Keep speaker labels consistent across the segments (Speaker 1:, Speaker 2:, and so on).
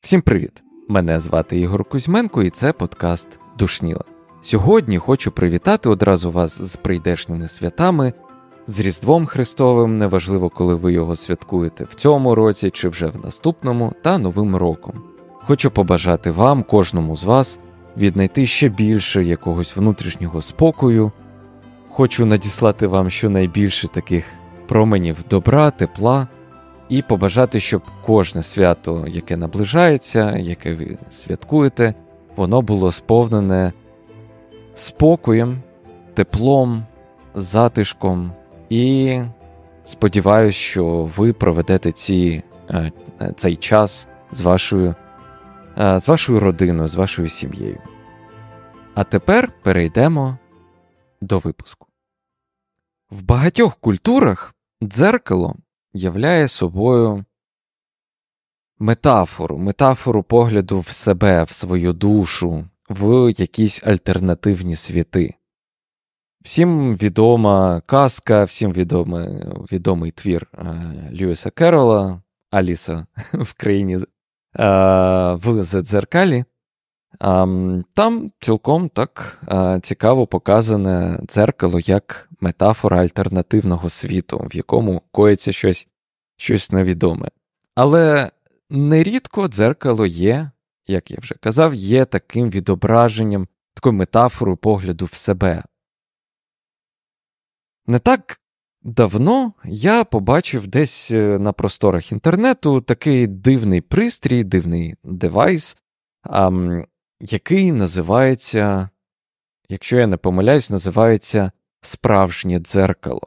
Speaker 1: Всім привіт! Мене звати Ігор Кузьменко, і це подкаст Душніла. Сьогодні хочу привітати одразу вас з прийдешніми святами, з Різдвом Христовим, неважливо, коли ви його святкуєте в цьому році чи вже в наступному, та Новим роком. Хочу побажати вам, кожному з вас, віднайти ще більше якогось внутрішнього спокою. Хочу надіслати вам щонайбільше таких променів добра, тепла і побажати, щоб кожне свято, яке наближається, яке ви святкуєте, воно було сповнене спокоєм, теплом, затишком. І сподіваюся, що ви проведете ці, е, цей час з вашою, е, з вашою родиною, з вашою сім'єю. А тепер перейдемо до випуску. В багатьох культурах дзеркало являє собою метафору, метафору погляду в себе, в свою душу, в якісь альтернативні світи. Всім відома казка, всім відомий, відомий твір е, Льюіса Керрола Аліса в країні е, в Зедзеркалі. Там цілком так е, цікаво показане дзеркало як метафора альтернативного світу, в якому коїться щось щось невідоме. Але нерідко дзеркало є, як я вже казав, є таким відображенням, такою метафорою погляду в себе. Не так давно я побачив десь е, на просторах інтернету такий дивний пристрій, дивний девайс, який називається, якщо я не помиляюсь, називається справжнє дзеркало.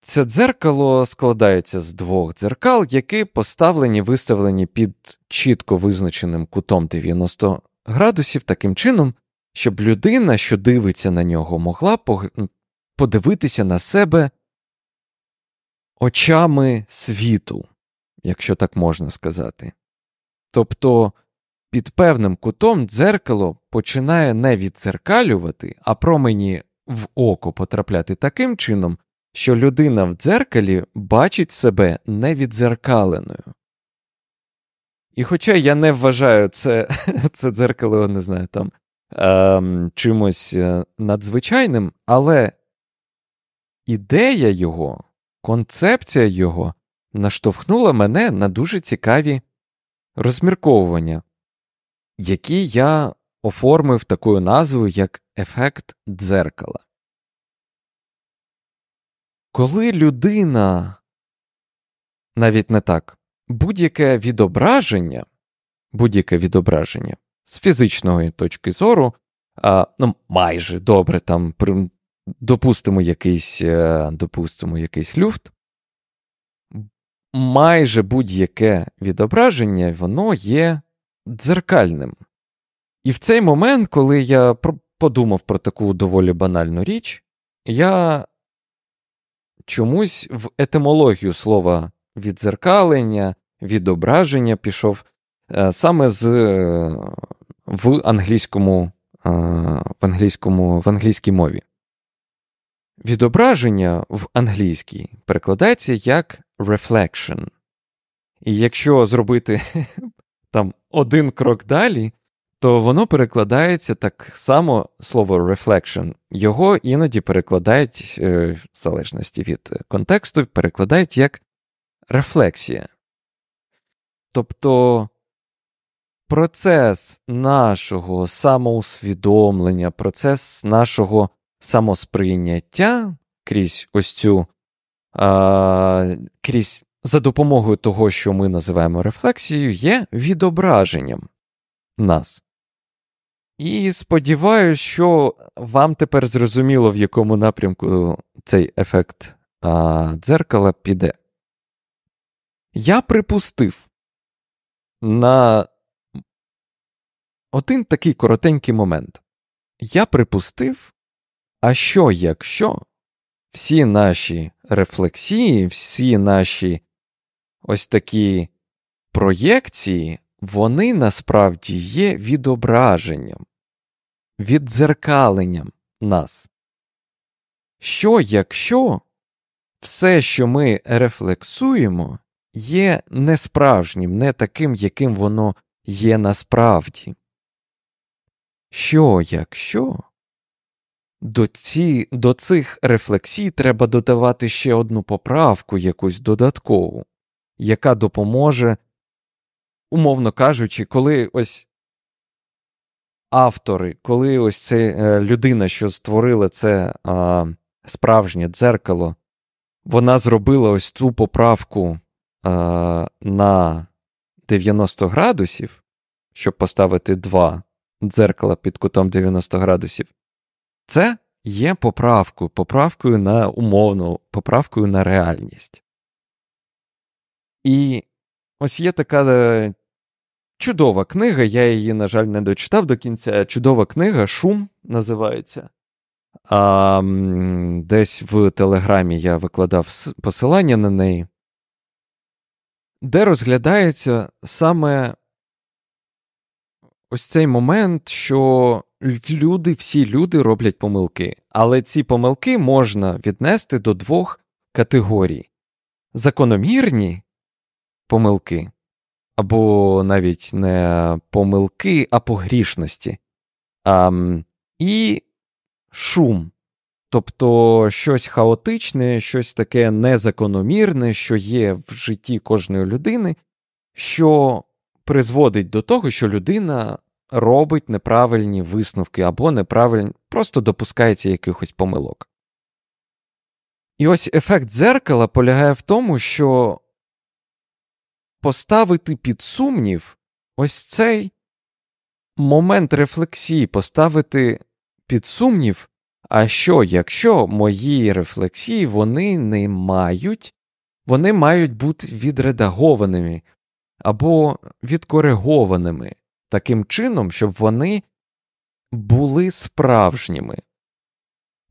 Speaker 1: Це дзеркало складається з двох дзеркал, які поставлені, виставлені під чітко визначеним кутом 90 градусів таким чином, щоб людина, що дивиться на нього, могла подивитися на себе очами світу, якщо так можна сказати. Тобто під певним кутом дзеркало починає не віддзеркалювати, а промені в око потрапляти таким чином, що людина в дзеркалі бачить себе невіддзеркаленою. І хоча я не вважаю це це дзеркало, не знаю, там ем, чимось е, надзвичайним, але ідея його, концепція його наштовхнула мене на дуже цікаві розмірковування які я оформив такою назвою як ефект дзеркала. Коли людина, навіть не так, будь-яке відображення, будь-яке відображення з фізичної точки зору, а, ну, майже добре, там допустимо якийсь, е, допустимо якийсь люфт, майже будь-яке відображення, воно є дзеркальним. І в цей момент, коли я подумав про таку доволі банальну річ, я чомусь в етимологію слова віддзеркалення, відображення пішов е, саме з в англійському, е, в англійському, в англійській мові. Відображення в англійській перекладається як reflection. І якщо зробити там один крок далі, то воно перекладається так само слово reflection. Його іноді перекладають, е, в залежності від контексту, перекладають як рефлексія. Тобто процес нашого самоусвідомлення, процес нашого самосприйняття крізь ось цю крізь за допомогою того, що ми називаємо рефлексією, є відображенням нас. І сподіваюся, що вам тепер зрозуміло, в якому напрямку цей ефект а, дзеркала піде. Я припустив на один такий коротенький момент. Я припустив, а що якщо всі наші рефлексії, всі наші ось такі проєкції, вони насправді є відображенням, віддзеркаленням нас. Що якщо все, що ми рефлексуємо, є несправжнім, не таким, яким воно є насправді. Що, якщо до ці, до цих рефлексій треба додавати ще одну поправку, якусь додаткову, яка допоможе, умовно кажучи, коли ось автори, коли ось ця е, людина, що створила це а, справжнє дзеркало, вона зробила ось цю поправку а, на 90 градусів, щоб поставити два дзеркала під кутом 90 градусів, це є поправкою, поправкою на умовну, поправкою на реальність. І ось є така е, чудова книга, я її, на жаль, не дочитав до кінця. Чудова книга Шум називається. А, Десь в Телеграмі я викладав посилання на неї, де розглядається саме ось цей момент, що люди, всі люди роблять помилки, але ці помилки можна віднести до двох категорій: закономірні помилки, або навіть не помилки, а погрішності, а, і шум. Тобто щось хаотичне, щось таке незакономірне, що є в житті кожної людини, що призводить до того, що людина робить неправильні висновки або неправильні, просто допускається якихось помилок. І ось ефект дзеркала полягає в тому, що поставити під сумнів ось цей момент рефлексії, поставити під сумнів, а що, якщо мої рефлексії вони не мають, вони мають бути відредагованими або відкоригованими таким чином, щоб вони були справжніми.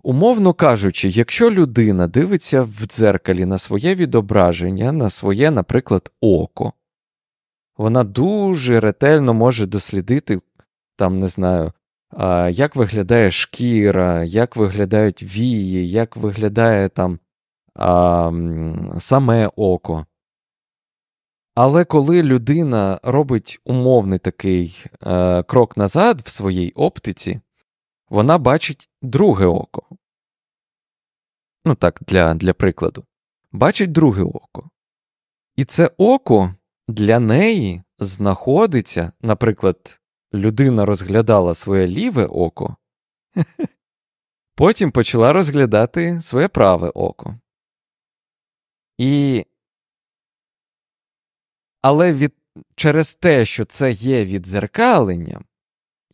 Speaker 1: Умовно кажучи, якщо людина дивиться в дзеркалі на своє відображення, на своє, наприклад, око, вона дуже ретельно може дослідити, там, не знаю, як виглядає шкіра, як виглядають вії, як виглядає там саме око. Але коли людина робить умовний такий е, крок назад в своїй оптиці, вона бачить друге око. Ну так, для, для прикладу, бачить друге око. І це око для неї знаходиться, наприклад, людина розглядала своє ліве око, потім почала розглядати своє праве око. І але від, через те, що це є відзеркаленням,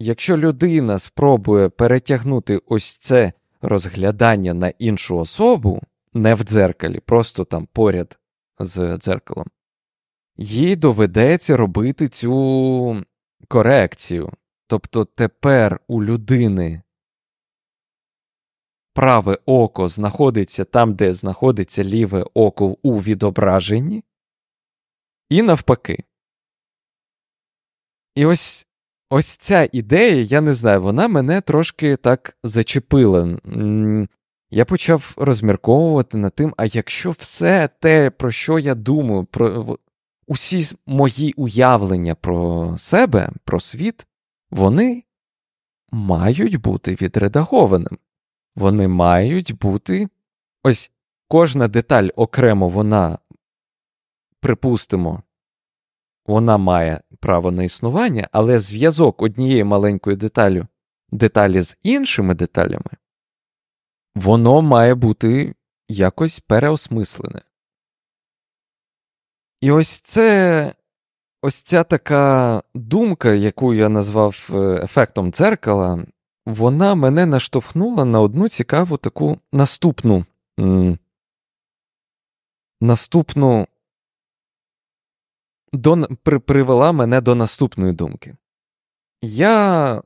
Speaker 1: якщо людина спробує перетягнути ось це розглядання на іншу особу, не в дзеркалі, просто там поряд з дзеркалом, їй доведеться робити цю корекцію. Тобто тепер у людини праве око знаходиться там, де знаходиться ліве око у відображенні, і навпаки. І ось ось ця ідея, я не знаю, вона мене трошки так зачепила. Я почав розмірковувати над тим, а якщо все те, про що я думаю, про усі мої уявлення про себе, про світ, вони мають бути відредагованими. Вони мають бути. Ось кожна деталь окремо вона припустимо, вона має право на існування, але зв'язок однієї маленької деталю, деталі з іншими деталями, воно має бути якось переосмислене. І ось це ось ця така думка, яку я назвав е, ефектом дзеркала, вона мене наштовхнула на одну цікаву таку наступну. Наступну до, при, привела мене до наступної думки. Я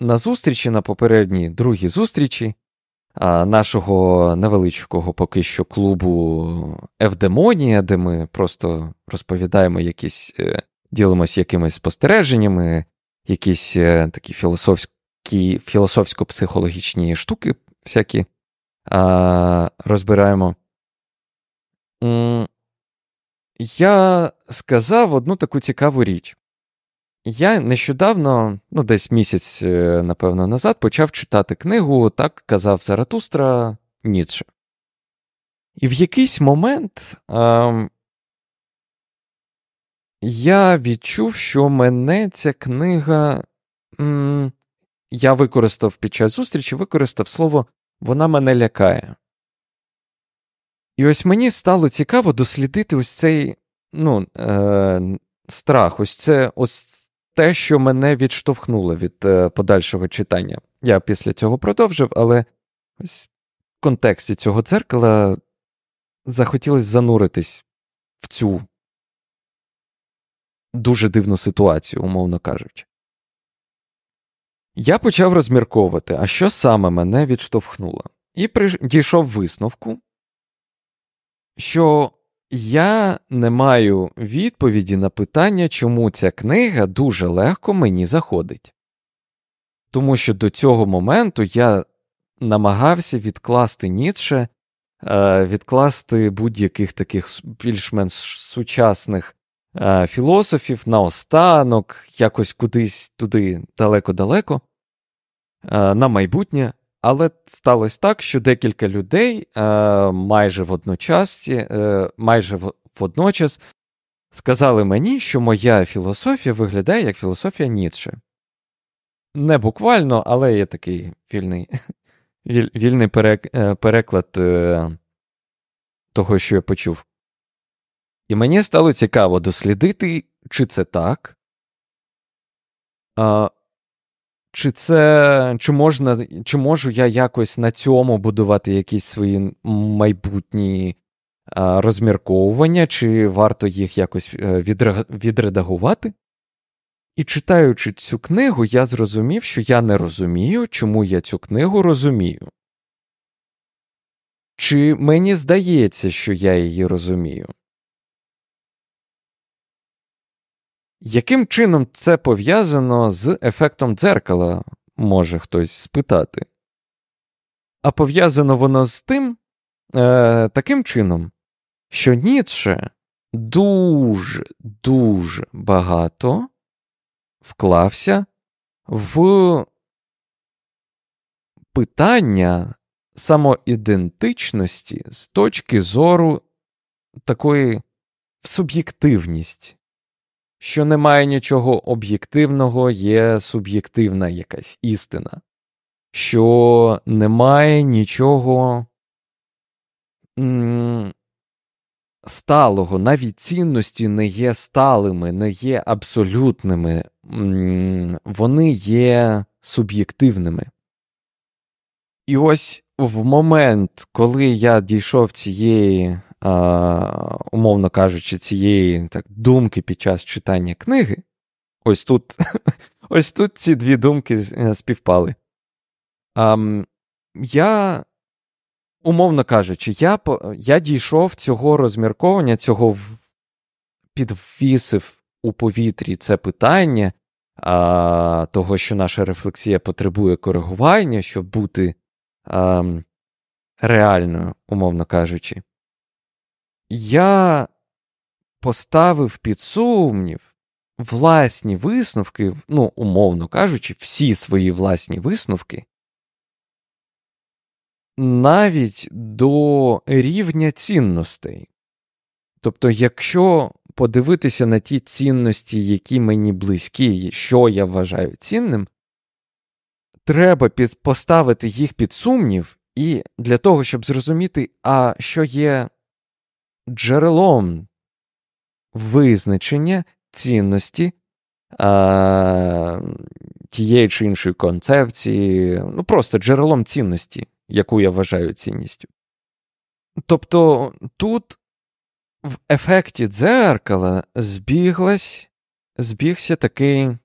Speaker 1: на зустрічі, на попередній другій зустрічі а, нашого невеличкого поки що клубу Евдемонія, де ми просто розповідаємо якісь, е, ділимося якимись спостереженнями, якісь е, такі філософські, філософсько-психологічні штуки всякі а, розбираємо. Я сказав одну таку цікаву річ. Я нещодавно, ну, десь місяць, е, напевно, назад, почав читати книгу, так казав Заратустра Ніцше. І в якийсь момент а, я відчув, що мене ця книга. М, я використав під час зустрічі, використав слово вона мене лякає. І ось мені стало цікаво дослідити ось цей ну, е, страх, ось це ось те, що мене відштовхнуло від е, подальшого читання. Я після цього продовжив, але ось в контексті цього дзеркала захотілося зануритись в цю дуже дивну ситуацію, умовно кажучи. Я почав розмірковувати, а що саме мене відштовхнуло, і дійшов висновку, що я не маю відповіді на питання, чому ця книга дуже легко мені заходить. Тому що до цього моменту я намагався відкласти Ніцше, е, відкласти будь-яких таких більш-менш сучасних е, філософів наостанок, якось кудись туди далеко-далеко, е, на майбутнє. Але сталося так, що декілька людей е, майже водночас, е, майже водночас сказали мені, що моя філософія виглядає як філософія Ніцше. Не буквально, але є такий вільний вільний е, переклад того, що я почув. І мені стало цікаво дослідити, чи це так. Чи це чи можна, чи можу я якось на цьому будувати якісь свої майбутні а, розмірковування, чи варто їх якось е, відредагувати? І читаючи цю книгу, я зрозумів, що я не розумію, чому я цю книгу розумію. Чи мені здається, що я її розумію? Яким чином це пов'язано з ефектом дзеркала, може хтось спитати? А пов'язано воно з тим е, таким чином, що Ніцше дуже дуже багато вклався в питання самоідентичності з точки зору такої в суб'єктивність що немає нічого об'єктивного, є суб'єктивна якась істина, що немає нічого сталого, навіть цінності не є сталими, не є абсолютними, вони є суб'єктивними. І ось в момент, коли я дійшов цієї умовно кажучи, цієї так, думки під час читання книги, ось тут ось тут ці дві думки е, співпали. Я, умовно кажучи, я я дійшов цього розмірковання, цього підвісив у повітрі це питання, а, того, що наша рефлексія потребує коригування, щоб бути а, реальною, умовно кажучи я поставив під сумнів власні висновки, ну, умовно кажучи, всі свої власні висновки, навіть до рівня цінностей. Тобто, якщо подивитися на ті цінності, які мені близькі, що я вважаю цінним, треба під, поставити їх під сумнів, і для того, щоб зрозуміти, а що є джерелом визначення цінності а, тієї чи іншої концепції, ну просто джерелом цінності, яку я вважаю цінністю. Тобто тут в ефекті дзеркала збіглась, збігся такий,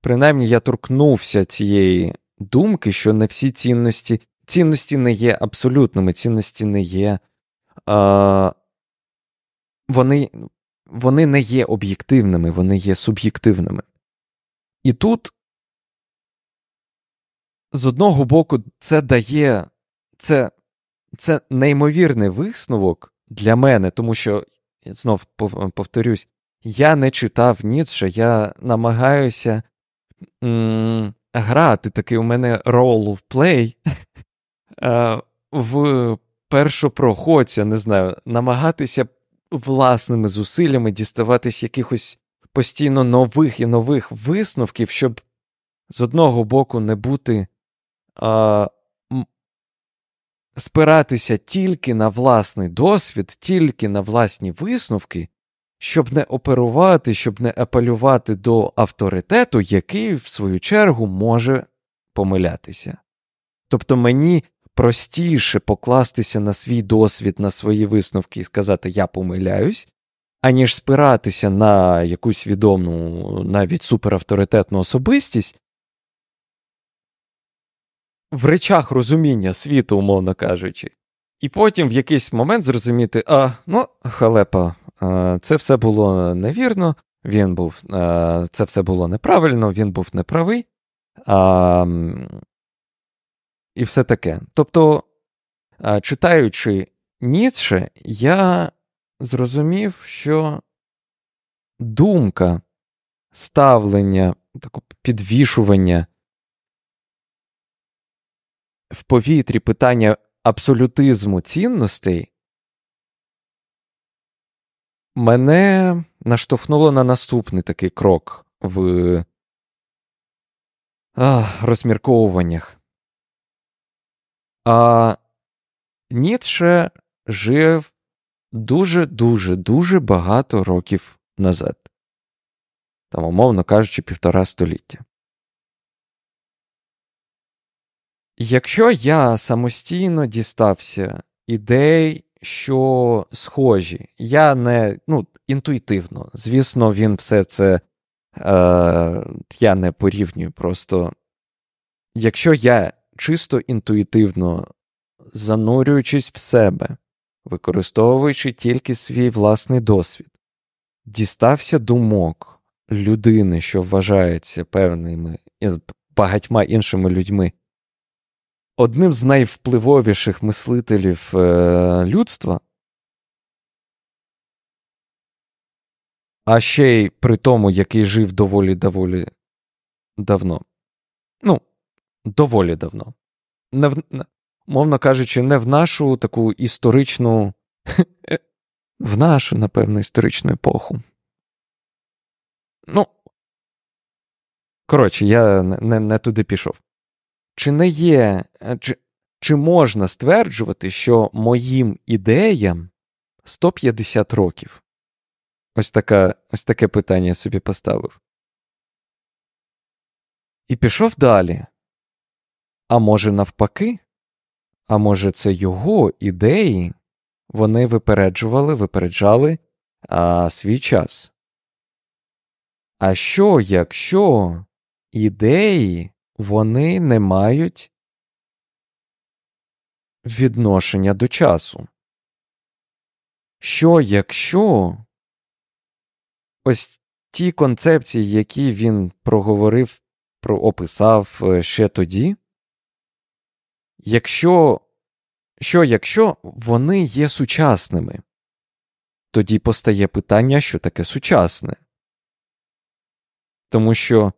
Speaker 1: принаймні я торкнувся цієї думки, що не всі цінності, цінності не є абсолютними, цінності не є вони вони не є об'єктивними, вони є суб'єктивними. І тут, з одного боку, це дає це, це неймовірний висновок для мене, тому що, знов повторюсь, я не читав Ніцше, я намагаюся м- грати такий у мене play в першопроходця, не знаю, намагатися власними зусиллями діставатись якихось постійно нових і нових висновків, щоб з одного боку не бути а, спиратися тільки на власний досвід, тільки на власні висновки, щоб не оперувати, щоб не апелювати до авторитету, який, в свою чергу, може помилятися. Тобто мені простіше покластися на свій досвід, на свої висновки і сказати я помиляюсь, аніж спиратися на якусь відому, навіть суперавторитетну особистість. В речах розуміння світу, умовно кажучи, і потім в якийсь момент зрозуміти, а, ну, халепа, це все було невірно, він був, це все було неправильно, він був неправий. А, І все таке. Тобто, читаючи Ніцше, я зрозумів, що думка, ставлення, таке підвішування в повітрі питання абсолютизму цінностей мене наштовхнуло на наступний такий крок в розмірковуваннях. А Ніцше жив дуже-дуже дуже багато років назад, там, умовно кажучи, півтора століття. Якщо я самостійно дістався ідей, що схожі, я не ну, інтуїтивно, звісно, він все це е, я не порівнюю. Просто якщо я чисто інтуїтивно занурюючись в себе, використовуючи тільки свій власний досвід, дістався думок людини, що вважається певними багатьма іншими людьми. Одним з найвпливовіших мислителів е, людства, а ще й при тому, який жив доволі доволі давно. Ну, доволі давно. Не в, Мовно кажучи, не в нашу таку історичну, в нашу, напевно, історичну епоху. Ну, коротше, я не, не туди пішов. Чи не є, е, чи, чи можна стверджувати, що моїм ідеям 150 років? Ось така, ось таке питання собі поставив. І пішов далі. А може, навпаки? А може, це його ідеї? Вони випереджували, випереджали а, свій час. А що, якщо ідеї вони не мають відношення до часу. Що якщо ось ті концепції, які він проговорив, описав е, ще тоді, якщо що якщо вони є сучасними, тоді постає питання, що таке сучасне. Тому що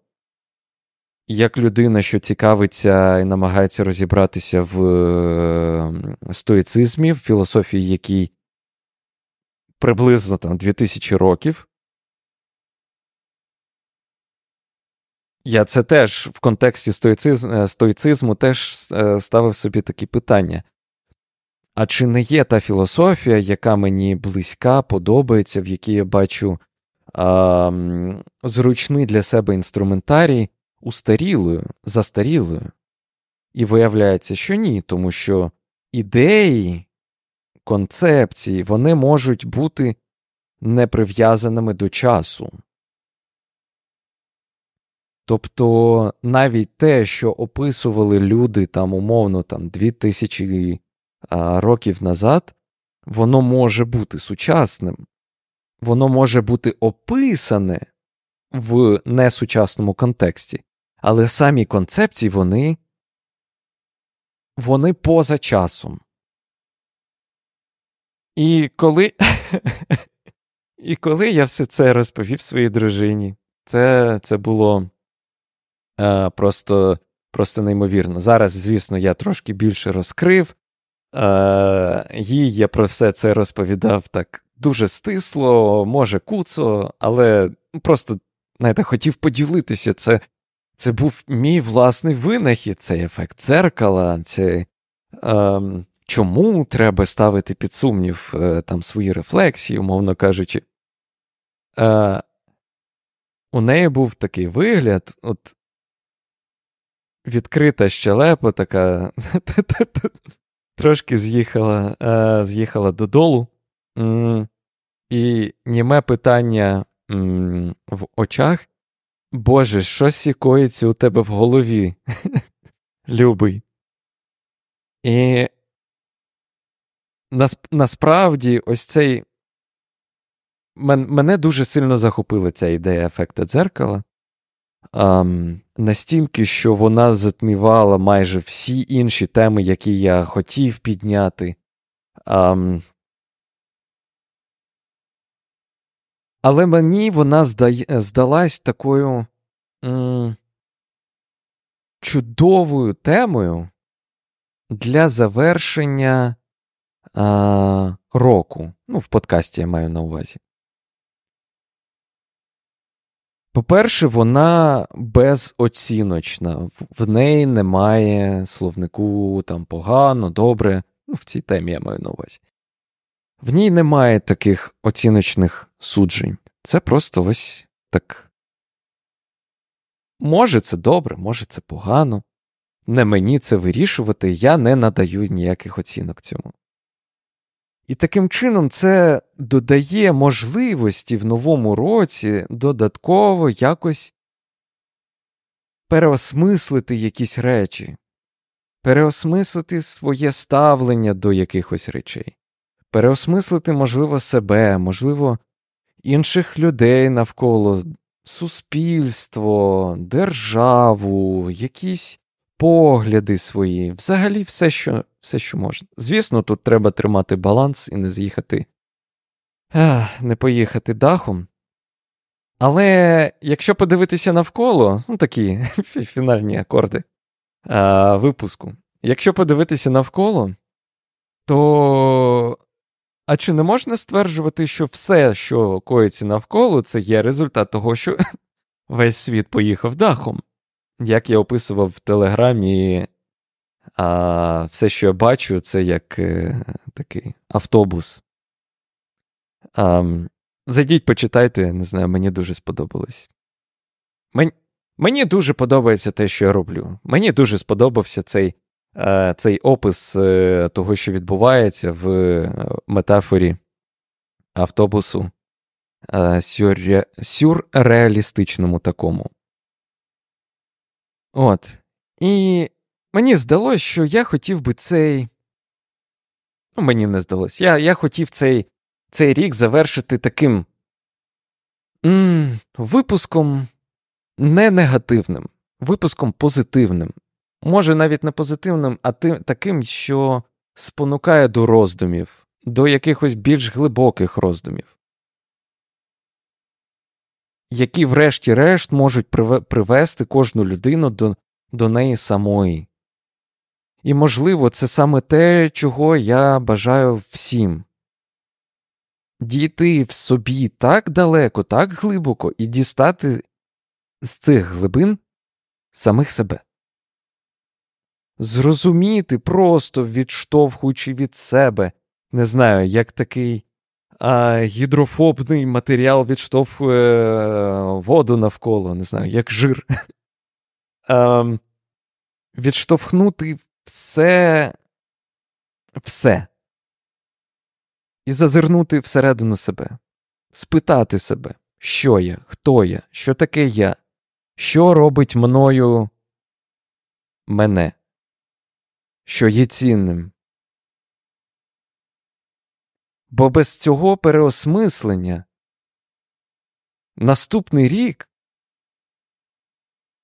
Speaker 1: як людина, що цікавиться і намагається розібратися в ем, стоїцизмі, в філософії, якій приблизно там 2000 років, я це теж в контексті стоїцизму, е, стоїцизму теж е, ставив собі такі питання. А чи не є та філософія, яка мені близька, подобається, в якій я бачу а, зручний для себе інструментарій, устарілою, застарілою. І виявляється, що ні, тому що ідеї, концепції, вони можуть бути неприв'язаними до часу. Тобто навіть те, що описували люди там умовно там 2000 років назад, воно може бути сучасним, воно може бути описане в несучасному контексті. Але самі концепції вони вони поза часом. І коли і коли я все це розповів своїй дружині, це це було е, просто просто неймовірно. Зараз, звісно, я трошки більше розкрив. Е, Їй я про все це розповідав так дуже стисло, може, куцо, але просто, знаєте, хотів поділитися. Це це був мій власний винахід, цей ефект дзеркала, це, е, чому треба ставити під сумнів е, там свої рефлексії, умовно кажучи. Е, У неї був такий вигляд, от відкрита щелепа, така трошки з'їхала е, з'їхала додолу. І німе питання в очах. Боже, що сікоїться у тебе в голові, любий. І насправді ось цей. Мене дуже сильно захопила ця ідея ефекта дзеркала. Um, настільки, що вона затмівала майже всі інші теми, які я хотів підняти. Um, Але мені вона здалась такою м- чудовою темою для завершення а, року. Ну, в подкасті я маю на увазі. По-перше, вона безоціночна, в неї немає словнику там погано, добре. Ну, в цій темі я маю на увазі. В ній немає таких оціночних суджень. Це просто ось так. Може, це добре, може, це погано. Не мені це вирішувати, я не надаю ніяких оцінок цьому. І таким чином це додає можливості в новому році додатково якось переосмислити якісь речі, переосмислити своє ставлення до якихось речей переосмислити, можливо, себе, можливо, інших людей навколо, суспільство, державу, якісь погляди свої, взагалі все, що все, що можна. Звісно, тут треба тримати баланс і не з'їхати, не поїхати дахом. Але якщо подивитися навколо, ну такі фінальні акорди а, випуску, якщо подивитися навколо, то а чи не можна стверджувати, що все, що коїться навколо, це є результат того, що весь світ поїхав дахом? Як я описував в Телеграмі, а все, що я бачу, це як е, такий автобус. А, Зайдіть, почитайте, не знаю, мені дуже сподобалось. Мені, мені дуже подобається те, що я роблю. Мені дуже сподобався цей Е, цей опис е, того, що відбувається в е, метафорі автобусу сюрреалістичному такому. От. І мені здалося, що я хотів би цей. Ну, мені не здалося. Я я хотів цей цей рік завершити таким м- випуском не негативним, випуском позитивним може навіть не позитивним, а тим, таким, що спонукає до роздумів, до якихось більш глибоких роздумів, які, врешті-решт, можуть привести кожну людину до, до неї самої. І, можливо, це саме те, чого я бажаю всім. Дійти в собі так далеко, так глибоко і дістати з цих глибин самих себе зрозуміти, просто відштовхуючи від себе, не знаю, як такий а, гідрофобний матеріал відштовхує е, воду навколо, не знаю, як жир. а, ем, відштовхнути все, все. І зазирнути всередину себе, спитати себе, що я, хто я, що таке я, що робить мною мене що є цінним. Бо без цього переосмислення наступний рік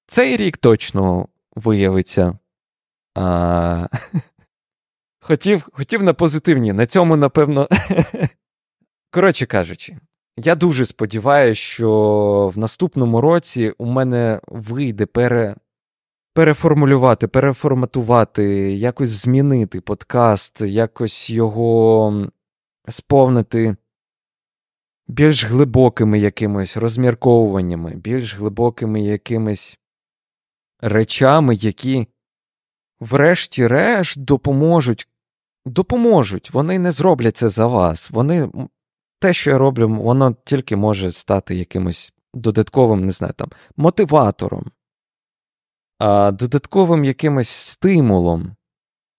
Speaker 1: цей рік точно виявиться а, Хотів хотів на позитивні. На цьому, напевно. Коротше кажучи, я дуже сподіваюся, що в наступному році у мене вийде пере... переформулювати, переформатувати, якось змінити подкаст, якось його сповнити більш глибокими якимось розмірковуваннями, більш глибокими якимись речами, які, врешті-решт, допоможуть. Допоможуть, вони не зроблять це за вас. Вони те, що я роблю, воно тільки може стати якимось додатковим, не знаю, там, мотиватором, а додатковим якимось стимулом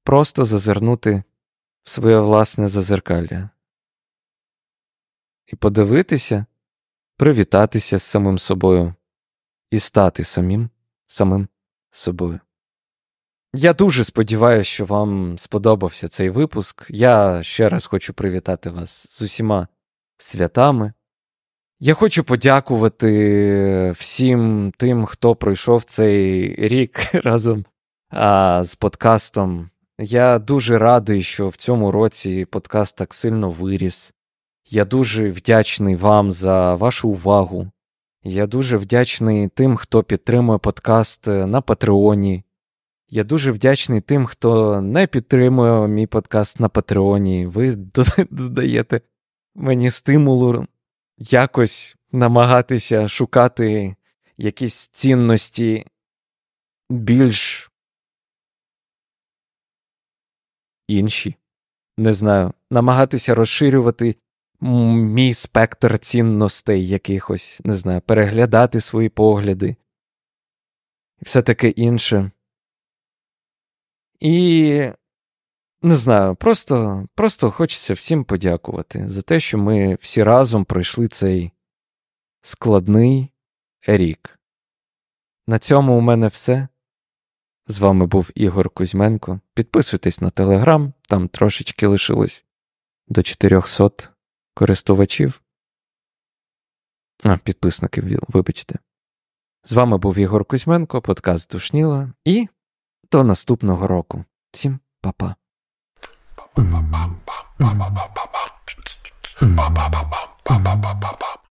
Speaker 1: просто зазирнути в своє власне зазеркалля. І подивитися, привітатися з самим собою і стати самим самим собою. Я дуже сподіваюся, що вам сподобався цей випуск. Я ще раз хочу привітати вас з усіма святами. Я хочу подякувати всім тим, хто пройшов цей рік разом а, з подкастом. Я дуже радий, що в цьому році подкаст так сильно виріс. Я дуже вдячний вам за вашу увагу. Я дуже вдячний тим, хто підтримує подкаст на Патреоні. Я дуже вдячний тим, хто не підтримує мій подкаст на Патреоні. Ви додаєте мені стимулу якось намагатися шукати якісь цінності більш інші. Не знаю, намагатися розширювати мій спектр цінностей якихось, не знаю, переглядати свої погляди і все таке інше. І не знаю, просто просто хочеться всім подякувати за те, що ми всі разом пройшли цей складний рік. На цьому у мене все. З вами був Ігор Кузьменко. Підписуйтесь на телеграм, там трошечки лишилось до 400 користувачів. А, підписників, вибачте. З вами був Ігор Кузьменко, подкаст Душніла, і до наступного року. Всім па-па.